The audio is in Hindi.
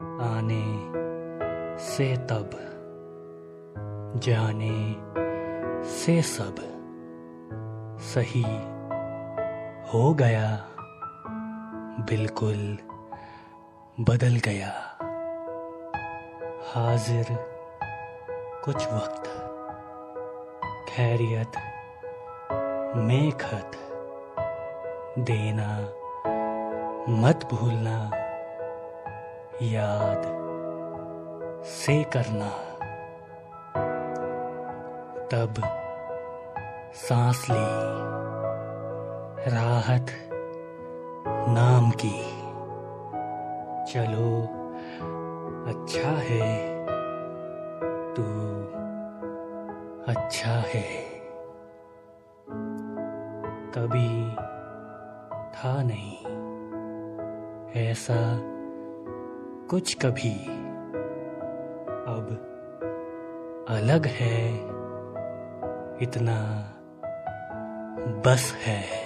आने से तब, जाने से सब सही हो गया, बिल्कुल बदल गया। हाजिर कुछ वक्त, खैरियत में खत देना मत भूलना। याद से करना। तब सांस ली। राहत नाम की। चलो अच्छा है। तू अच्छा है। कभी था नहीं ऐसा। कुछ कभी अब अलग है इतना बस है।